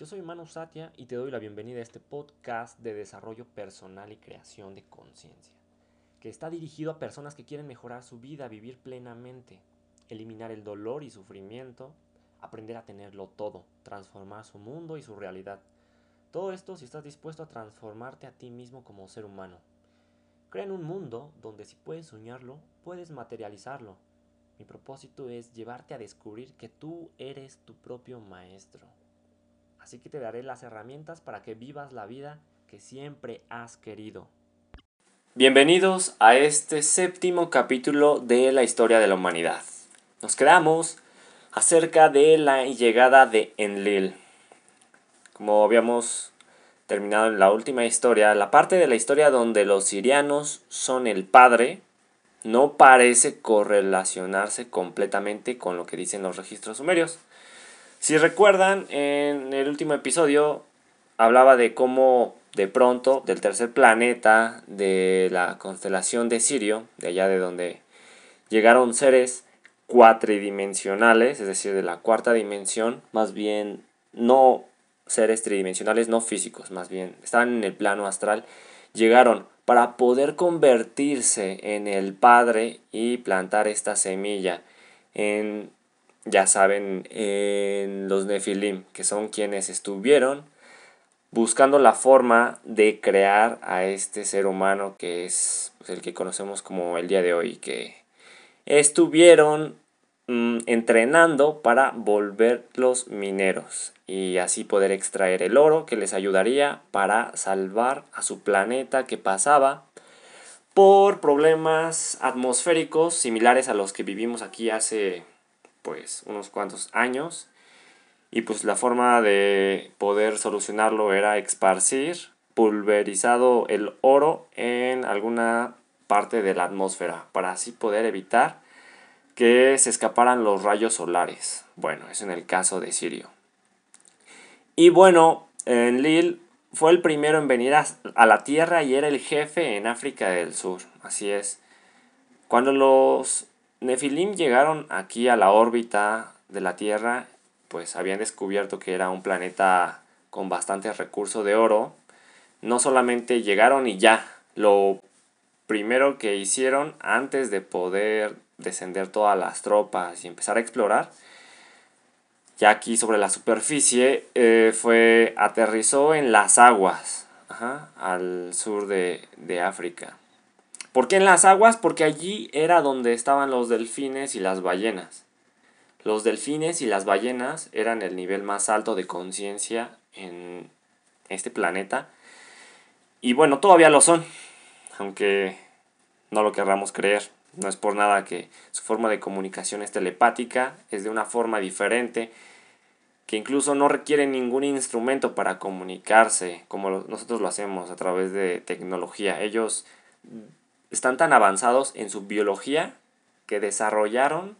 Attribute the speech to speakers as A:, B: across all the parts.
A: Yo soy Manu Satya y te doy la bienvenida a este podcast de desarrollo personal y creación de conciencia, que está dirigido a personas que quieren mejorar su vida, vivir plenamente, eliminar el dolor y sufrimiento, aprender a tenerlo todo, transformar su mundo y su realidad. Todo esto si estás dispuesto a transformarte a ti mismo como ser humano. Crea en un mundo donde si puedes soñarlo, puedes materializarlo. Mi propósito es llevarte a descubrir que tú eres tu propio maestro. Así que te daré las herramientas para que vivas la vida que siempre has querido. Bienvenidos a este séptimo capítulo de la historia de la humanidad. Nos quedamos acerca de la llegada de Enlil. Como habíamos terminado en la última historia, la parte de la historia donde los sirianos son el padre no parece correlacionarse completamente con lo que dicen los registros sumerios. Si recuerdan, en el último episodio hablaba de cómo de pronto del tercer planeta de la constelación de Sirio, de allá de donde llegaron seres cuatridimensionales, es decir, de la cuarta dimensión, más bien no seres tridimensionales, no físicos, más bien estaban en el plano astral, llegaron para poder convertirse en el Padre y plantar esta semilla en, ya saben, en los Nefilim, que son quienes estuvieron buscando la forma de crear a este ser humano que es pues, el que conocemos como el día de hoy, que estuvieron mm, entrenando para volverlos mineros y así poder extraer el oro que les ayudaría para salvar a su planeta que pasaba por problemas atmosféricos similares a los que vivimos aquí hace pues unos cuantos años y pues la forma de poder solucionarlo era esparcir pulverizado el oro en alguna parte de la atmósfera para así poder evitar que se escaparan los rayos solares. Bueno, es en el caso de Sirio. Y bueno, Enlil fue el primero en venir a, a, la Tierra y era el jefe en África del Sur. Así es. Cuando los Nefilim llegaron aquí a la órbita de la Tierra, pues habían descubierto que era un planeta con bastante recurso de oro. No solamente llegaron y ya, lo primero que hicieron antes de poder descender todas las tropas y empezar a explorar, ya aquí sobre la superficie, eh, fue aterrizó en las aguas, al sur de, de África. ¿Por qué en las aguas? Porque allí era donde estaban los delfines y las ballenas. Los delfines y las ballenas eran el nivel más alto de conciencia en este planeta. Y bueno, todavía lo son, aunque no lo querramos creer. No es por nada que su forma de comunicación es telepática, es de una forma diferente, que incluso no requiere ningún instrumento para comunicarse, como nosotros lo hacemos a través de tecnología. Ellos están tan avanzados en su biología que desarrollaron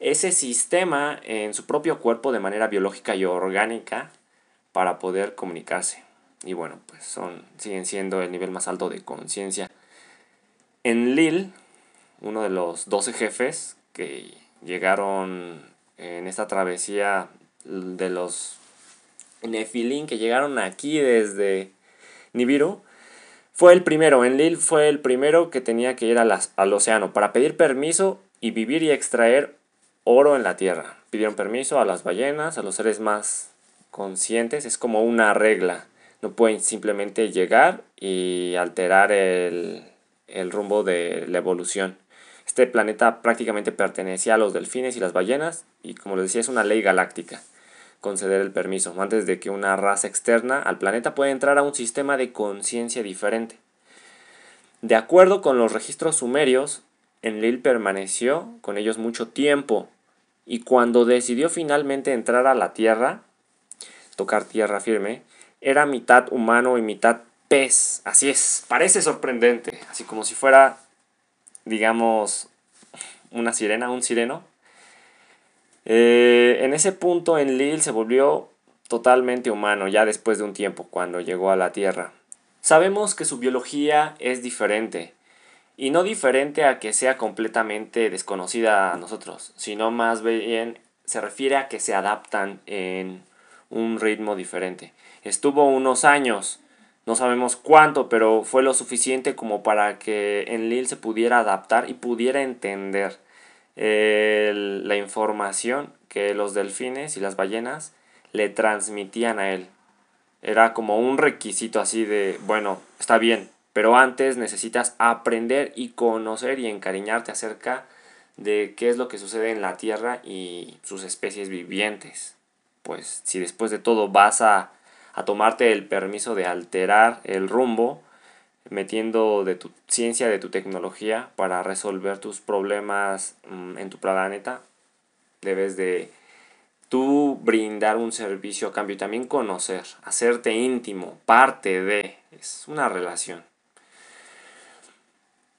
A: ese sistema en su propio cuerpo de manera biológica y orgánica para poder comunicarse. Y bueno, pues son, siguen siendo el nivel más alto de conciencia. En Lille, uno de los 12 jefes que llegaron en esta travesía de los Nefilín que llegaron aquí desde Nibiru, fue el primero, en Lille fue el primero que tenía que ir al océano para pedir permiso y vivir y extraer oro en la tierra. Pidieron permiso a las ballenas, a los seres más conscientes, es como una regla. No pueden simplemente llegar y alterar el, el rumbo de la evolución. Este planeta prácticamente pertenecía a los delfines y las ballenas y como les decía es una ley galáctica conceder el permiso antes de que una raza externa al planeta pueda entrar a un sistema de conciencia diferente. De acuerdo con los registros sumerios, Enlil permaneció con ellos mucho tiempo y cuando decidió finalmente entrar a la tierra, tocar tierra firme, era mitad humano y mitad pez. Así es, parece sorprendente, así como si fuera, digamos, una sirena, un sireno. Eh, en ese punto en Lil se volvió totalmente humano ya después de un tiempo cuando llegó a la Tierra. Sabemos que su biología es diferente, y no diferente a que sea completamente desconocida a nosotros, sino más bien se refiere a que se adaptan en un ritmo diferente. Estuvo unos años, no sabemos cuánto, pero fue lo suficiente como para que Enlil se pudiera adaptar y pudiera entender la información que los delfines y las ballenas le transmitían a él. Era como un requisito así de, bueno, está bien, pero antes necesitas aprender y conocer y encariñarte acerca de qué es lo que sucede en la Tierra y sus especies vivientes. Pues si después de todo vas a, a tomarte el permiso de alterar el rumbo, metiendo de tu ciencia, de tu tecnología para resolver tus problemas mm, en tu planeta, debes de tú brindar un servicio a cambio y también conocer, hacerte íntimo, parte de, es una relación.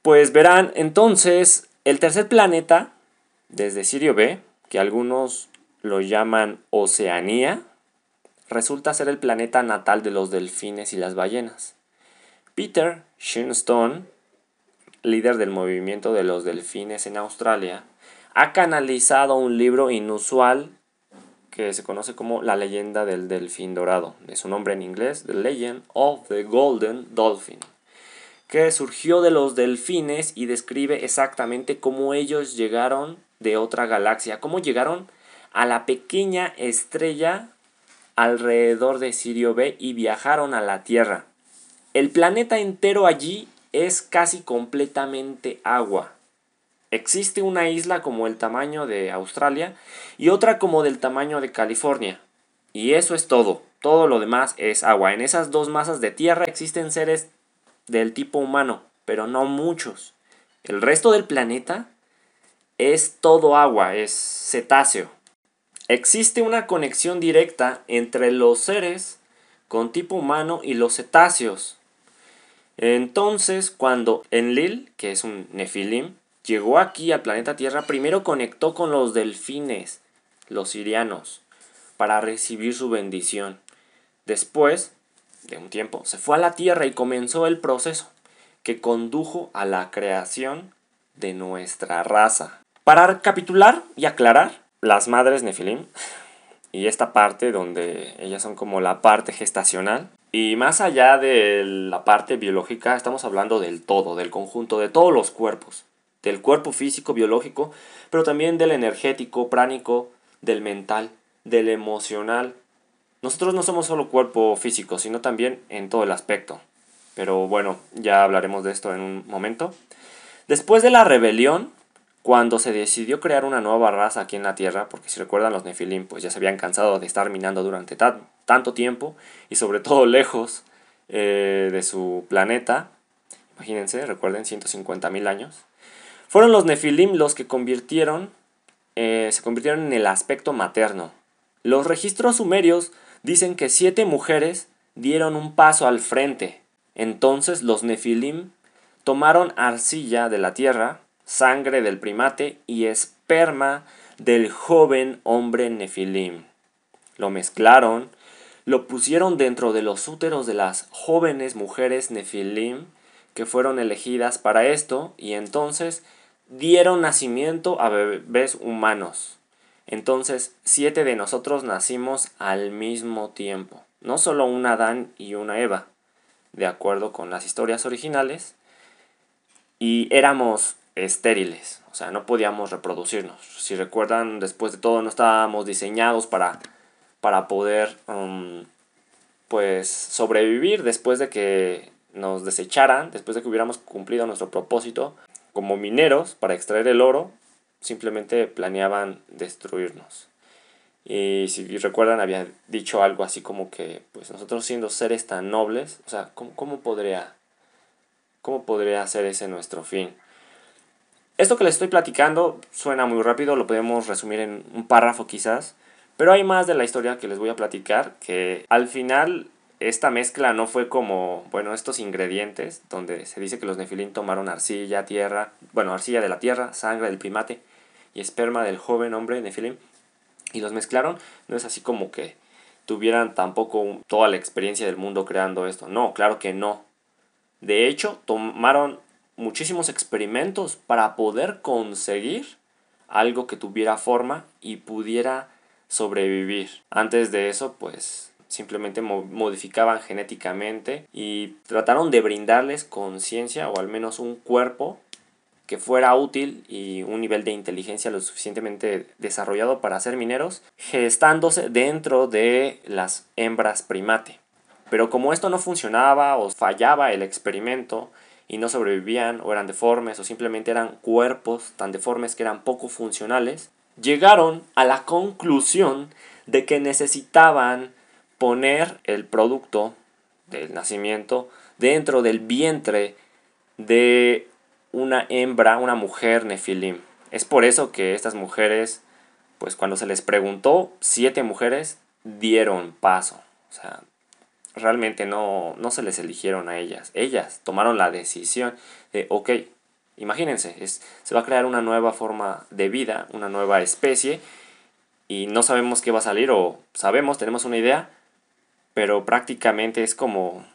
A: Pues verán, entonces, el tercer planeta, desde Sirio B, que algunos lo llaman Oceanía, resulta ser el planeta natal de los delfines y las ballenas. Peter Shinstone, líder del movimiento de los delfines en Australia, ha canalizado un libro inusual que se conoce como La leyenda del delfín dorado, de su nombre en inglés, The Legend of the Golden Dolphin, que surgió de los delfines y describe exactamente cómo ellos llegaron de otra galaxia, cómo llegaron a la pequeña estrella alrededor de Sirio B y viajaron a la Tierra. El planeta entero allí es casi completamente agua. Existe una isla como el tamaño de Australia y otra como del tamaño de California. Y eso es todo. Todo lo demás es agua. En esas dos masas de tierra existen seres del tipo humano, pero no muchos. El resto del planeta es todo agua, es cetáceo. Existe una conexión directa entre los seres con tipo humano y los cetáceos. Entonces, cuando Enlil, que es un nefilim, llegó aquí al planeta Tierra, primero conectó con los delfines, los sirianos, para recibir su bendición. Después de un tiempo, se fue a la Tierra y comenzó el proceso que condujo a la creación de nuestra raza. Para recapitular y aclarar, las madres Nefilim y esta parte donde ellas son como la parte gestacional y más allá de la parte biológica, estamos hablando del todo, del conjunto, de todos los cuerpos del cuerpo físico, biológico, pero también del energético, pránico, del mental, del emocional. Nosotros no somos solo cuerpo físico, sino también en todo el aspecto. Pero bueno, ya hablaremos de esto en un momento. Después de la rebelión, cuando se decidió crear una nueva raza aquí en la Tierra, porque si recuerdan los Nefilim, pues ya se habían cansado de estar minando durante tanto tiempo y sobre todo lejos eh, de su planeta. Imagínense, recuerden, 150.000 años. Fueron los Nefilim los que convirtieron, eh, se convirtieron en el aspecto materno. Los registros sumerios dicen que siete mujeres dieron un paso al frente. Entonces los Nefilim tomaron arcilla de la tierra, sangre del primate y esperma del joven hombre Nefilim. Lo mezclaron, lo pusieron dentro de los úteros de las jóvenes mujeres Nefilim que fueron elegidas para esto y entonces dieron nacimiento a bebés humanos. Entonces, siete de nosotros nacimos al mismo tiempo, no solo un Adán y una Eva, de acuerdo con las historias originales, y éramos estériles, o sea, no podíamos reproducirnos. Si recuerdan, después de todo no estábamos diseñados para, para poder um, pues sobrevivir después de que nos desecharan, después de que hubiéramos cumplido nuestro propósito, como mineros para extraer el oro, simplemente planeaban destruirnos. Y si recuerdan, había dicho algo así como que, pues nosotros siendo seres tan nobles, o sea, ¿cómo, podría, cómo podría ser ese nuestro fin? Esto que les estoy platicando suena muy rápido, lo podemos resumir en un párrafo quizás, pero hay más de la historia que les voy a platicar que al final esta mezcla no fue como, bueno, estos ingredientes, donde se dice que los nefilim tomaron arcilla, tierra, bueno, arcilla de la tierra, sangre del primate y esperma del joven hombre nefilim, y los mezclaron, no es así como que tuvieran tampoco toda la experiencia del mundo creando esto, no, claro que no. De hecho, tomaron muchísimos experimentos para poder conseguir algo que tuviera forma y pudiera sobrevivir. Antes de eso, pues simplemente modificaban genéticamente y trataron de brindarles conciencia o al menos un cuerpo que fuera útil y un nivel de inteligencia lo suficientemente desarrollado para ser mineros, gestándose dentro de las hembras primate. Pero como esto no funcionaba o fallaba el experimento y no sobrevivían o eran deformes o simplemente eran cuerpos tan deformes que eran poco funcionales, llegaron a la conclusión de que necesitaban poner el producto del nacimiento dentro del vientre de una hembra, una mujer nefilim. Es por eso que estas mujeres, pues cuando se les preguntó, siete mujeres dieron paso. O sea, realmente no, no se les eligieron a ellas. Ellas tomaron la decisión de, ok, imagínense, es, se va a crear una nueva forma de vida, una nueva especie, y no sabemos qué va a salir, o sabemos, tenemos una idea, pero prácticamente es como,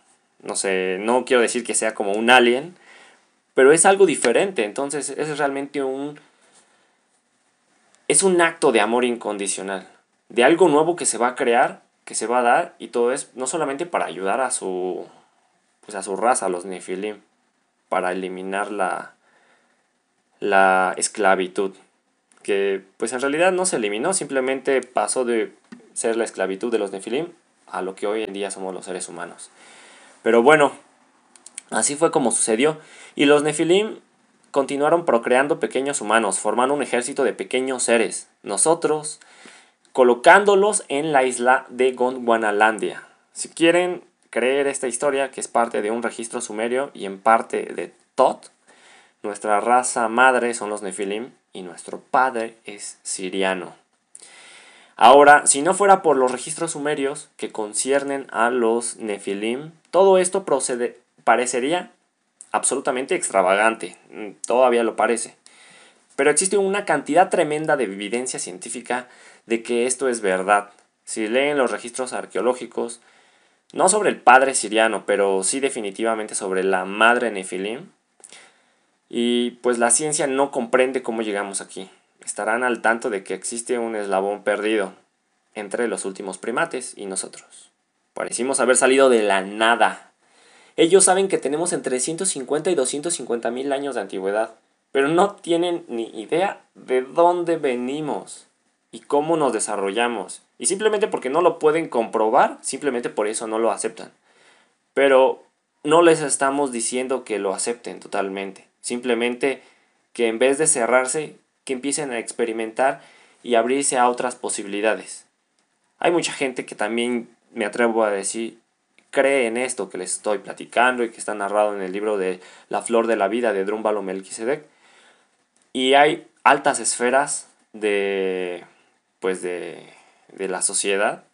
A: no sé, no quiero decir que sea como un alien, pero es algo diferente, entonces es realmente un... Es un acto de amor incondicional, de algo nuevo que se va a crear, que se va a dar, y todo es no solamente para ayudar a su, pues a su raza, a los Nefilim, para eliminar la, la esclavitud, que pues en realidad no se eliminó, simplemente pasó de ser la esclavitud de los Nefilim a lo que hoy en día somos los seres humanos. Pero bueno, Así fue como sucedió, y los Nefilim continuaron procreando pequeños humanos, formando un ejército de pequeños seres, nosotros colocándolos en la isla de Gondwanalandia. Si quieren creer esta historia, que es parte de un registro sumerio y en parte de Tot, nuestra raza madre son los Nefilim y nuestro padre es siriano. Ahora, si no fuera por los registros sumerios que conciernen a los Nefilim, todo esto procede, parecería absolutamente extravagante, mm, todavía lo parece. Pero existe una cantidad tremenda de evidencia científica de que esto es verdad. Si leen los registros arqueológicos, no sobre el padre siriano, pero sí definitivamente sobre la madre Nefilim, y pues la ciencia no comprende cómo llegamos aquí. Estarán al tanto de que existe un eslabón perdido entre los últimos primates y nosotros. Parecimos haber salido de la nada ellos saben que tenemos entre 150 y 250 mil años de antigüedad, pero no tienen ni idea de dónde venimos y cómo nos desarrollamos. Y simplemente porque no lo pueden comprobar, simplemente por eso no lo aceptan. Pero no les estamos diciendo que lo acepten totalmente. Simplemente que en vez de cerrarse, que empiecen a experimentar y abrirse a otras posibilidades. Hay mucha gente que también me atrevo a decir cree en esto que les estoy platicando y que está narrado en el libro de La Flor de la Vida de Drúmbalo Melquisedec. Y hay altas esferas de, pues de, de la sociedad,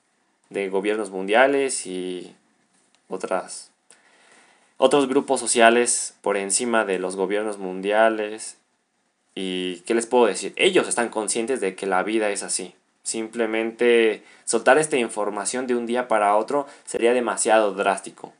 A: de gobiernos mundiales y otras, otros grupos sociales por encima de los gobiernos mundiales. ¿Y qué les puedo decir? Ellos están conscientes de que la vida es así. Simplemente soltar esta información de un día para otro sería demasiado drástico.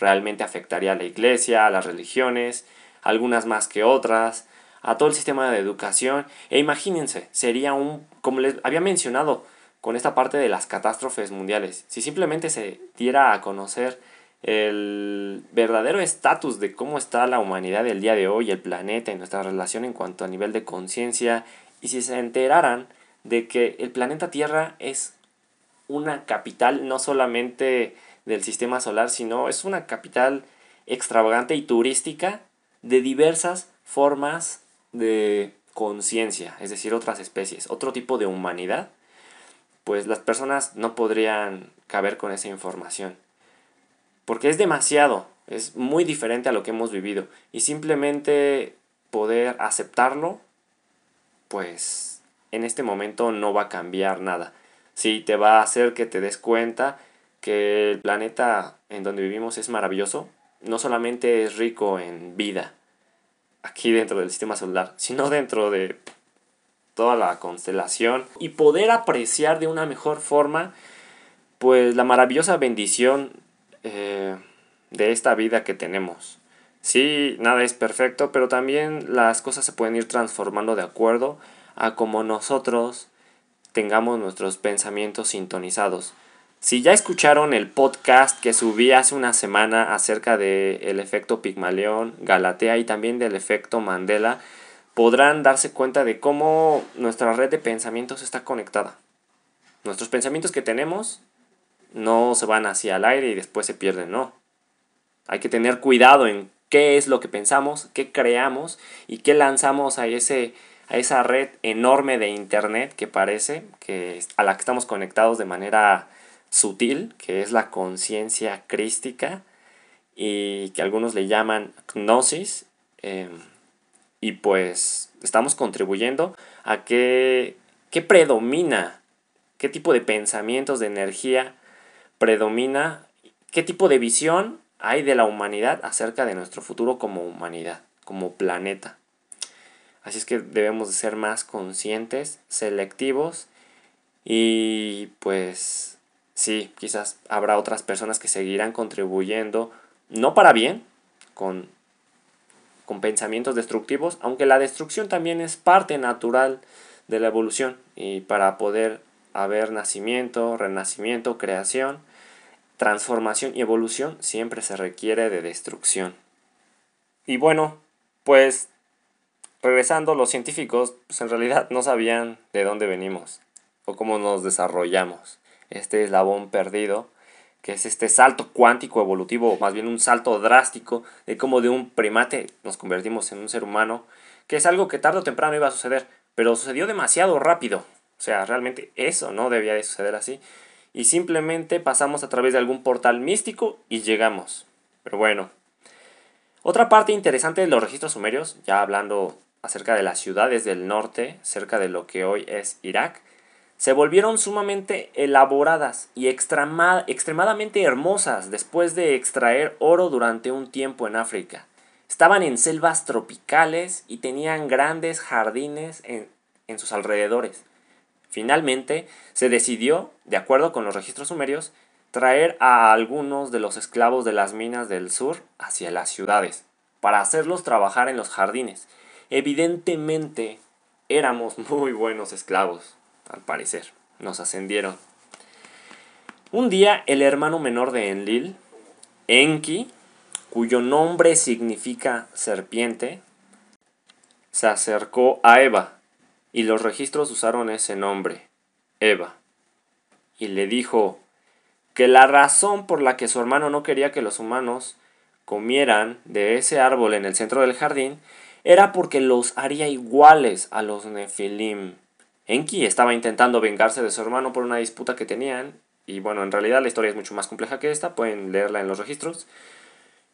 A: Realmente afectaría a la iglesia, a las religiones, algunas más que otras, a todo el sistema de educación. E imagínense, sería un, como les había mencionado con esta parte de las catástrofes mundiales, si simplemente se diera a conocer el verdadero estatus de cómo está la humanidad del día de hoy, el planeta y nuestra relación en cuanto a nivel de conciencia, y si se enteraran de que el planeta Tierra es una capital no solamente del sistema solar, sino es una capital extravagante y turística de diversas formas de conciencia, es decir, otras especies, otro tipo de humanidad, pues las personas no podrían caber con esa información. Porque es demasiado, es muy diferente a lo que hemos vivido. Y simplemente poder aceptarlo, pues en este momento no va a cambiar nada. Sí, te va a hacer que te des cuenta que el planeta en donde vivimos es maravilloso. No solamente es rico en vida aquí dentro del sistema solar, sino dentro de toda la constelación y poder apreciar de una mejor forma pues la maravillosa bendición eh, de esta vida que tenemos. Sí, nada es perfecto, pero también las cosas se pueden ir transformando de acuerdo a como nosotros tengamos nuestros pensamientos sintonizados. Si ya escucharon el podcast que subí hace una semana acerca del efecto Pigmalión, Galatea y también del efecto Mandela, podrán darse cuenta de cómo nuestra red de pensamientos está conectada. Nuestros pensamientos que tenemos no se van hacia el aire y después se pierden, no. Hay que tener cuidado en qué es lo que pensamos, qué creamos y qué lanzamos a, ese, a esa red enorme de Internet que parece que a la que estamos conectados de manera sutil, que es la conciencia crística y que algunos le llaman gnosis. Em, y pues estamos contribuyendo a que, que predomina, qué tipo de pensamientos, de energía predomina, qué tipo de visión hay de la humanidad acerca de nuestro futuro como humanidad, como planeta. Así es que debemos de ser más conscientes, selectivos y pues sí, quizás habrá otras personas que seguirán contribuyendo, no para bien, con, con pensamientos destructivos, aunque la destrucción también es parte natural de la evolución y para poder haber nacimiento, renacimiento, creación, transformación y evolución siempre se requiere de destrucción. Y bueno, pues regresando, los científicos pues en realidad no sabían de dónde venimos o cómo nos desarrollamos. Este eslabón perdido, que es este salto cuántico evolutivo, más bien un salto drástico de cómo de un primate nos convertimos en un ser humano, que es algo que tarde o temprano iba a suceder, pero sucedió demasiado rápido. O sea, realmente eso no debía de suceder así y simplemente pasamos a través de algún portal místico y llegamos. Pero bueno. Otra parte interesante de los registros sumerios, ya hablando acerca de las ciudades del norte, cerca de lo que hoy es Irak, se volvieron sumamente elaboradas y extremadamente hermosas después de extraer oro durante un tiempo en África. Estaban en selvas tropicales y tenían grandes jardines en, en sus alrededores. Finalmente, se decidió, de acuerdo con los registros sumerios, traer a algunos de los esclavos de las minas del sur hacia las ciudades, para hacerlos trabajar en los jardines. Evidentemente, éramos muy buenos esclavos, al parecer. Nos ascendieron. Un día, el hermano menor de Enlil, Enki, cuyo nombre significa serpiente, se acercó a Eva, y los registros usaron ese nombre, Eva. Y le dijo que la razón por la que su hermano no quería que los humanos comieran de ese árbol en el centro del jardín era porque los haría iguales a los Nefilim. Enki estaba intentando vengarse de su hermano por una disputa que tenían, y bueno, en realidad la historia es mucho más compleja que esta, pueden leerla en los registros.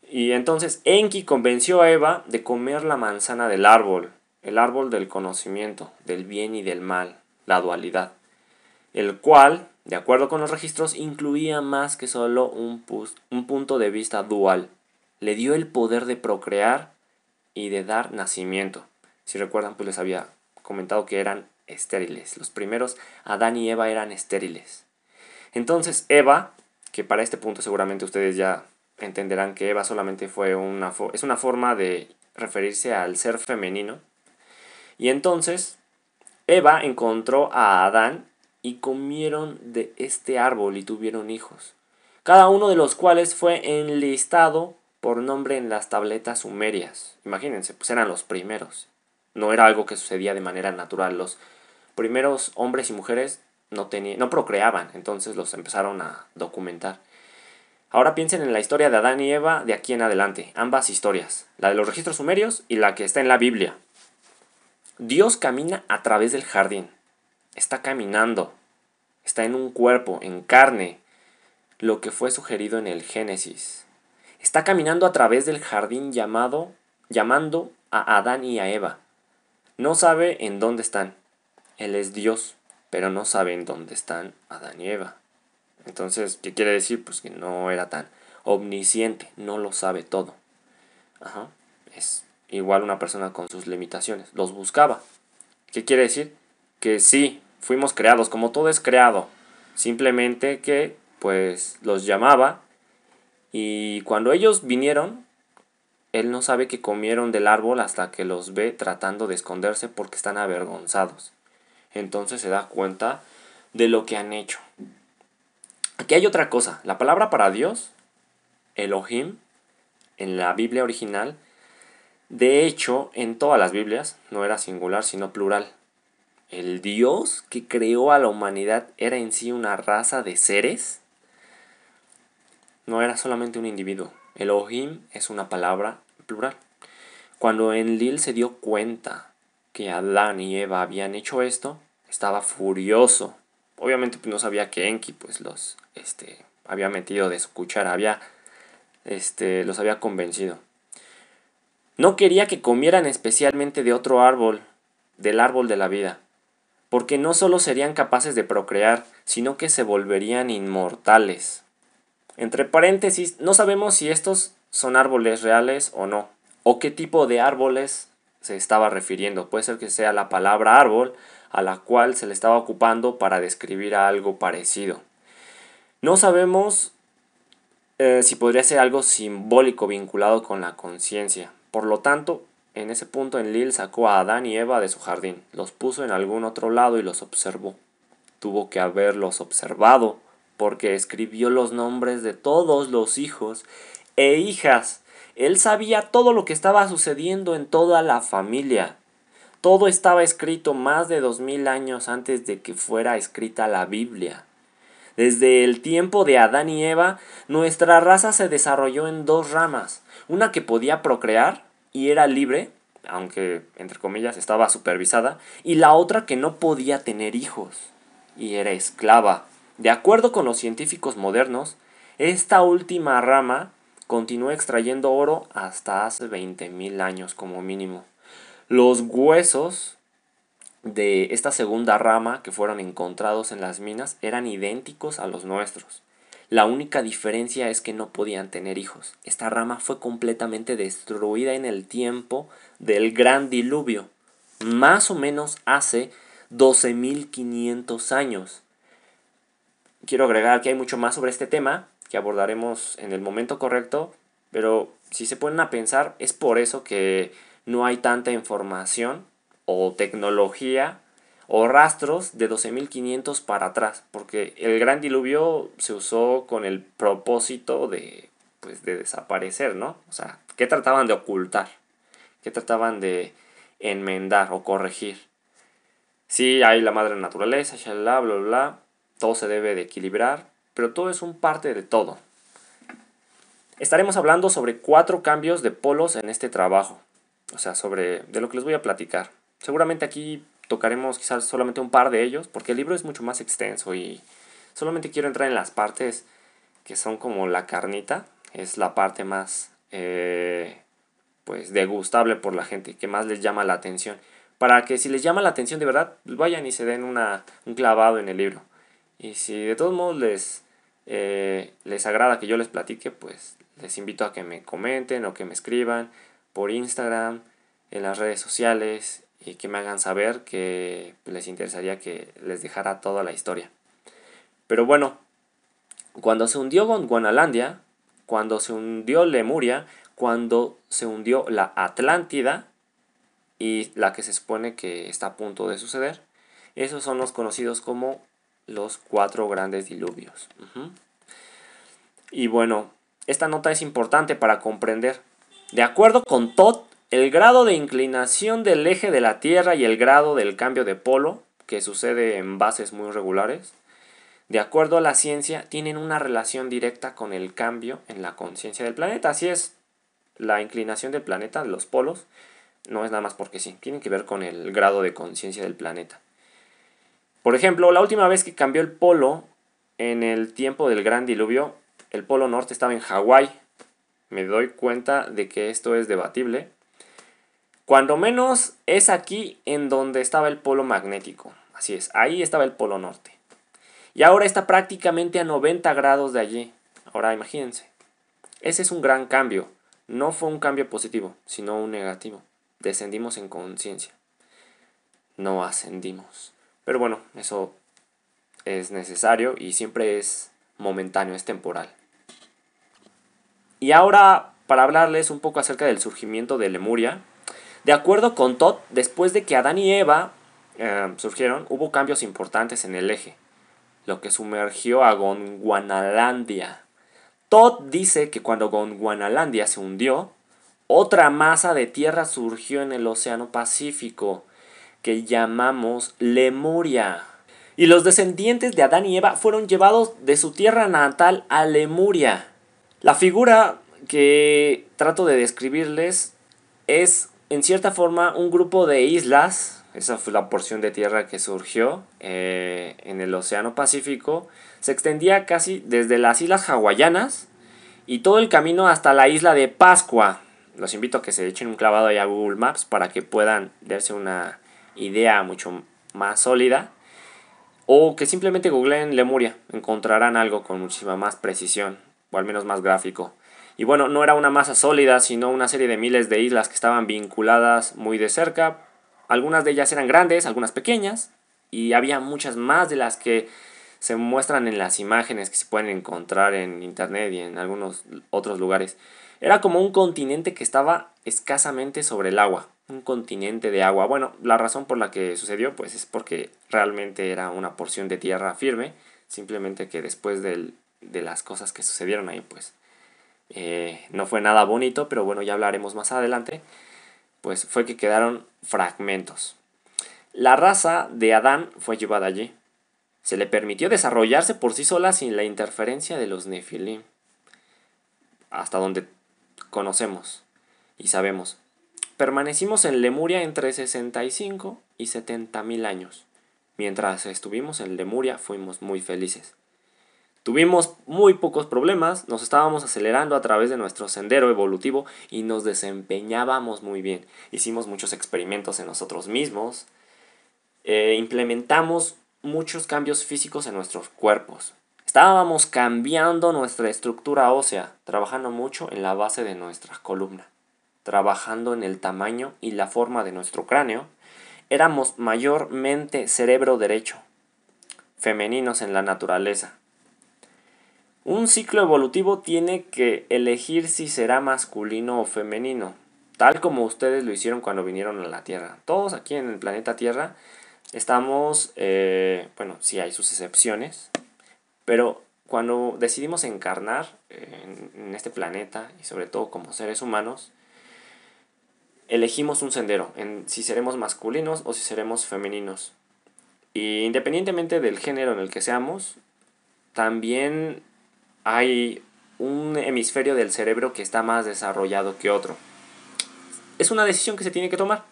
A: Y entonces Enki convenció a Eva de comer la manzana del árbol, el árbol del conocimiento, del bien y del mal, la dualidad, el cual, de acuerdo con los registros, incluía más que solo un, un punto de vista dual. Le dio el poder de procrear y de dar nacimiento. Si recuerdan, pues les había comentado que eran estériles. Los primeros, Adán y Eva, eran estériles. Entonces Eva, que para este punto seguramente ustedes ya entenderán que Eva solamente fue una, es una forma de referirse al ser femenino, y entonces Eva encontró a Adán y comieron de este árbol y tuvieron hijos, cada uno de los cuales fue enlistado por nombre en las tabletas sumerias. Imagínense, pues eran los primeros. No era algo que sucedía de manera natural. Los primeros hombres y mujeres no, no procreaban, entonces los empezaron a documentar. Ahora piensen en la historia de Adán y Eva de aquí en adelante, ambas historias, la de los registros sumerios y la que está en la Biblia. Dios camina a través del jardín. Está caminando. Está en un cuerpo, en carne, lo que fue sugerido en el Génesis. Está caminando a través del jardín llamado, llamando a Adán y a Eva. No sabe en dónde están. Él es Dios, pero no sabe en dónde están Adán y Eva. Entonces, ¿qué quiere decir? Pues que no era tan omnisciente, no lo sabe todo. Ajá, es igual una persona con sus limitaciones. Los buscaba. ¿Qué quiere decir? Que sí, fuimos creados, como todo es creado. Simplemente que pues los llamaba y cuando ellos vinieron, él no sabe que comieron del árbol hasta que los ve tratando de esconderse porque están avergonzados. Entonces se da cuenta de lo que han hecho. Aquí hay otra cosa. La palabra para Dios, Elohim, en la Biblia original, de hecho, en todas las Biblias, no era singular, sino plural. El Dios que creó a la humanidad era en sí una raza de seres. No era solamente un individuo. Elohim es una palabra plural. Cuando Enlil se dio cuenta que Adán y Eva habían hecho esto, estaba furioso. Obviamente pues, no sabía que Enki pues los este, había metido de su cuchara, había, este, los había convencido. No quería que comieran especialmente de otro árbol, del árbol de la vida, porque no solo serían capaces de procrear, sino que se volverían inmortales. Entre paréntesis, no sabemos si estos son árboles reales o no, o qué tipo de árboles se estaba refiriendo. Puede ser que sea la palabra árbol a la cual se le estaba ocupando para describir algo parecido. No sabemos eh, si podría ser algo simbólico vinculado con la conciencia. Por lo tanto, en ese punto Enlil sacó a Adán y Eva de su jardín, los puso en algún otro lado y los observó. Tuvo que haberlos observado, porque escribió los nombres de todos los hijos e hijas él sabía todo lo que estaba sucediendo en toda la familia. Todo estaba escrito más de dos mil años antes de que fuera escrita la Biblia. Desde el tiempo de Adán y Eva, nuestra raza se desarrolló en dos ramas, una que podía procrear y era libre, aunque entre comillas estaba supervisada, y la otra que no podía tener hijos y era esclava. De acuerdo con los científicos modernos, esta última rama continuó extrayendo oro hasta hace 20.000 años como mínimo. Los huesos de esta segunda rama que fueron encontrados en las minas eran idénticos a los nuestros. La única diferencia es que no podían tener hijos. Esta rama fue completamente destruida en el tiempo del gran diluvio, más o menos hace 12.500 años. Quiero agregar que hay mucho más sobre este tema, que abordaremos en el momento correcto, pero si se ponen a pensar, es por eso que no hay tanta información o tecnología o rastros de 12.500 para atrás, porque el gran diluvio se usó con el propósito de, pues, de desaparecer, ¿no? O sea, ¿qué trataban de ocultar? ¿Qué trataban de enmendar o corregir? Sí, hay la madre naturaleza, bla, bla, bla, todo se debe de equilibrar, pero todo es un parte de todo. Estaremos hablando sobre cuatro cambios de polos en este trabajo, o sea, sobre de lo que les voy a platicar. Seguramente aquí tocaremos quizás solamente un par de ellos, porque el libro es mucho más extenso y solamente quiero entrar en las partes que son como la carnita, es la parte más eh, pues degustable por la gente, que más les llama la atención. Para que si les llama la atención de verdad, vayan y se den una, un clavado en el libro. Y si de todos modos les, eh, les agrada que yo les platique, pues les invito a que me comenten o que me escriban por Instagram, en las redes sociales y que me hagan saber que les interesaría que les dejara toda la historia. Pero bueno, cuando se hundió Gondwanalandia, cuando se hundió Lemuria, cuando se hundió la Atlántida y la que se supone que está a punto de suceder, esos son los conocidos como los cuatro grandes diluvios. Y bueno, esta nota es importante para comprender. De acuerdo con Todd, el grado de inclinación del eje de la Tierra y el grado del cambio de polo, que sucede en bases muy regulares, de acuerdo a la ciencia, tienen una relación directa con el cambio en la conciencia del planeta. Así es, la inclinación del planeta, de los polos, no es nada más porque sí, tiene que ver con el grado de conciencia del planeta. Por ejemplo, la última vez que cambió el polo en el tiempo del gran diluvio, el polo norte estaba en Hawái. Me doy cuenta de que esto es debatible. Cuando menos es aquí en donde estaba el polo magnético. Así es, ahí estaba el polo norte. Y ahora está prácticamente a 90 grados de allí. Ahora imagínense. Ese es un gran cambio. No fue un cambio positivo, sino un negativo. Descendimos en conciencia. No ascendimos. Pero bueno, eso es necesario y siempre es momentáneo, es temporal. Y ahora, para hablarles un poco acerca del surgimiento de Lemuria, de acuerdo con Todd, después de que Adán y Eva eh, surgieron, hubo cambios importantes en el eje. lo que sumergió a Gondwanalandia. Todd dice que cuando Gondwanalandia se hundió, otra masa de tierra surgió en el Océano Pacífico, que llamamos Lemuria. Y los descendientes de Adán y Eva fueron llevados de su tierra natal a Lemuria. La figura que trato de describirles es en cierta forma un grupo de islas, esa fue la porción de tierra que surgió eh, en el Océano Pacífico, se extendía casi desde las islas hawaianas y todo el camino hasta la isla de Pascua. Los invito a que se echen un clavado ahí a Google Maps para que puedan darse una idea mucho más sólida. O que simplemente googleen Lemuria, encontrarán algo con muchísima más precisión, o al menos más gráfico. Y bueno, no era una masa sólida, sino una serie de miles de islas que estaban vinculadas muy de cerca. Algunas de ellas eran grandes, algunas pequeñas, y había muchas más de las que se muestran en las imágenes que se pueden encontrar en internet y en algunos otros lugares. Era como un continente que estaba escasamente sobre el agua, un continente de agua. Bueno, la razón por la que sucedió pues es porque realmente era una porción de tierra firme, simplemente que después de las cosas que sucedieron ahí pues eh, no fue nada bonito, pero bueno, ya hablaremos más adelante, pues fue que quedaron fragmentos. La raza de Adán fue llevada allí. Se le permitió desarrollarse por sí sola sin la interferencia de los Nefilim. Hasta donde conocemos y sabemos. Permanecimos en Lemuria entre 65 y 70 mil años. Mientras estuvimos en Lemuria fuimos muy felices. Tuvimos muy pocos problemas, nos estábamos acelerando a través de nuestro sendero evolutivo y nos desempeñábamos muy bien. Hicimos muchos experimentos en nosotros mismos, eh, implementamos muchos cambios físicos en nuestros cuerpos. Estábamos cambiando nuestra estructura ósea, trabajando mucho en la base de nuestra columna, trabajando en el tamaño y la forma de nuestro cráneo. Éramos mayormente cerebro derecho, femeninos en la naturaleza un ciclo evolutivo tiene que elegir si será masculino o femenino, tal como ustedes lo hicieron cuando vinieron a la Tierra. Todos aquí en el planeta Tierra estamos, eh, bueno, sí hay sus excepciones, pero cuando decidimos encarnar en, en este planeta y sobre todo como seres humanos, elegimos un sendero en si seremos masculinos o si seremos femeninos. Y independientemente del género en el que seamos, también hay un hemisferio del cerebro que está más desarrollado que otro. Es una decisión que se tiene que tomar.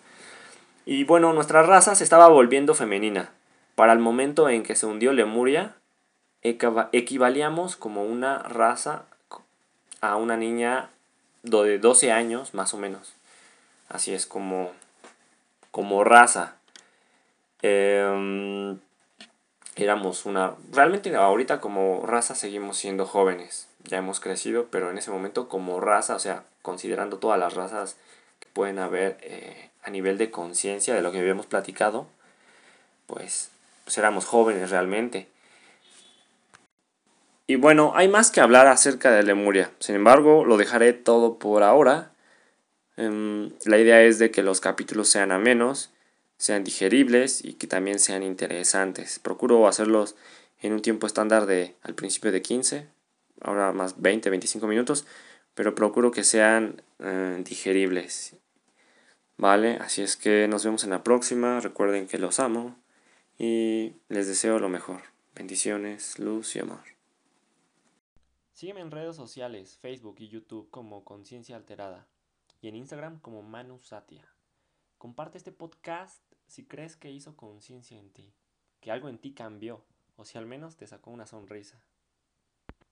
A: Y bueno, nuestra raza se estaba volviendo femenina. Para el momento en que se hundió Lemuria, equivalíamos como una raza a una niña de 12 años, más o menos. Así es como, como raza. Eh, éramos una... Realmente ahorita como raza seguimos siendo jóvenes, ya hemos crecido, pero en ese momento como raza, o sea, considerando todas las razas que pueden haber eh, a nivel de conciencia de lo que habíamos platicado, pues, pues éramos jóvenes realmente. Y bueno, hay más que hablar acerca de Lemuria. Sin embargo, lo dejaré todo por ahora. Em, la idea es de que los capítulos sean a menos sean digeribles y que también sean interesantes. Procuro hacerlos en un tiempo estándar de al principio de 15, ahora más 20, 25 minutos, pero procuro que sean eh, digeribles. Vale, así es que nos vemos en la próxima. Recuerden que los amo y les deseo lo mejor. Bendiciones, luz y amor. Sígueme en redes sociales, Facebook y YouTube como Conciencia Alterada y en Instagram como Manu Satia. Comparte este podcast si crees que hizo conciencia en ti, que algo en ti cambió, o si al menos te sacó una sonrisa.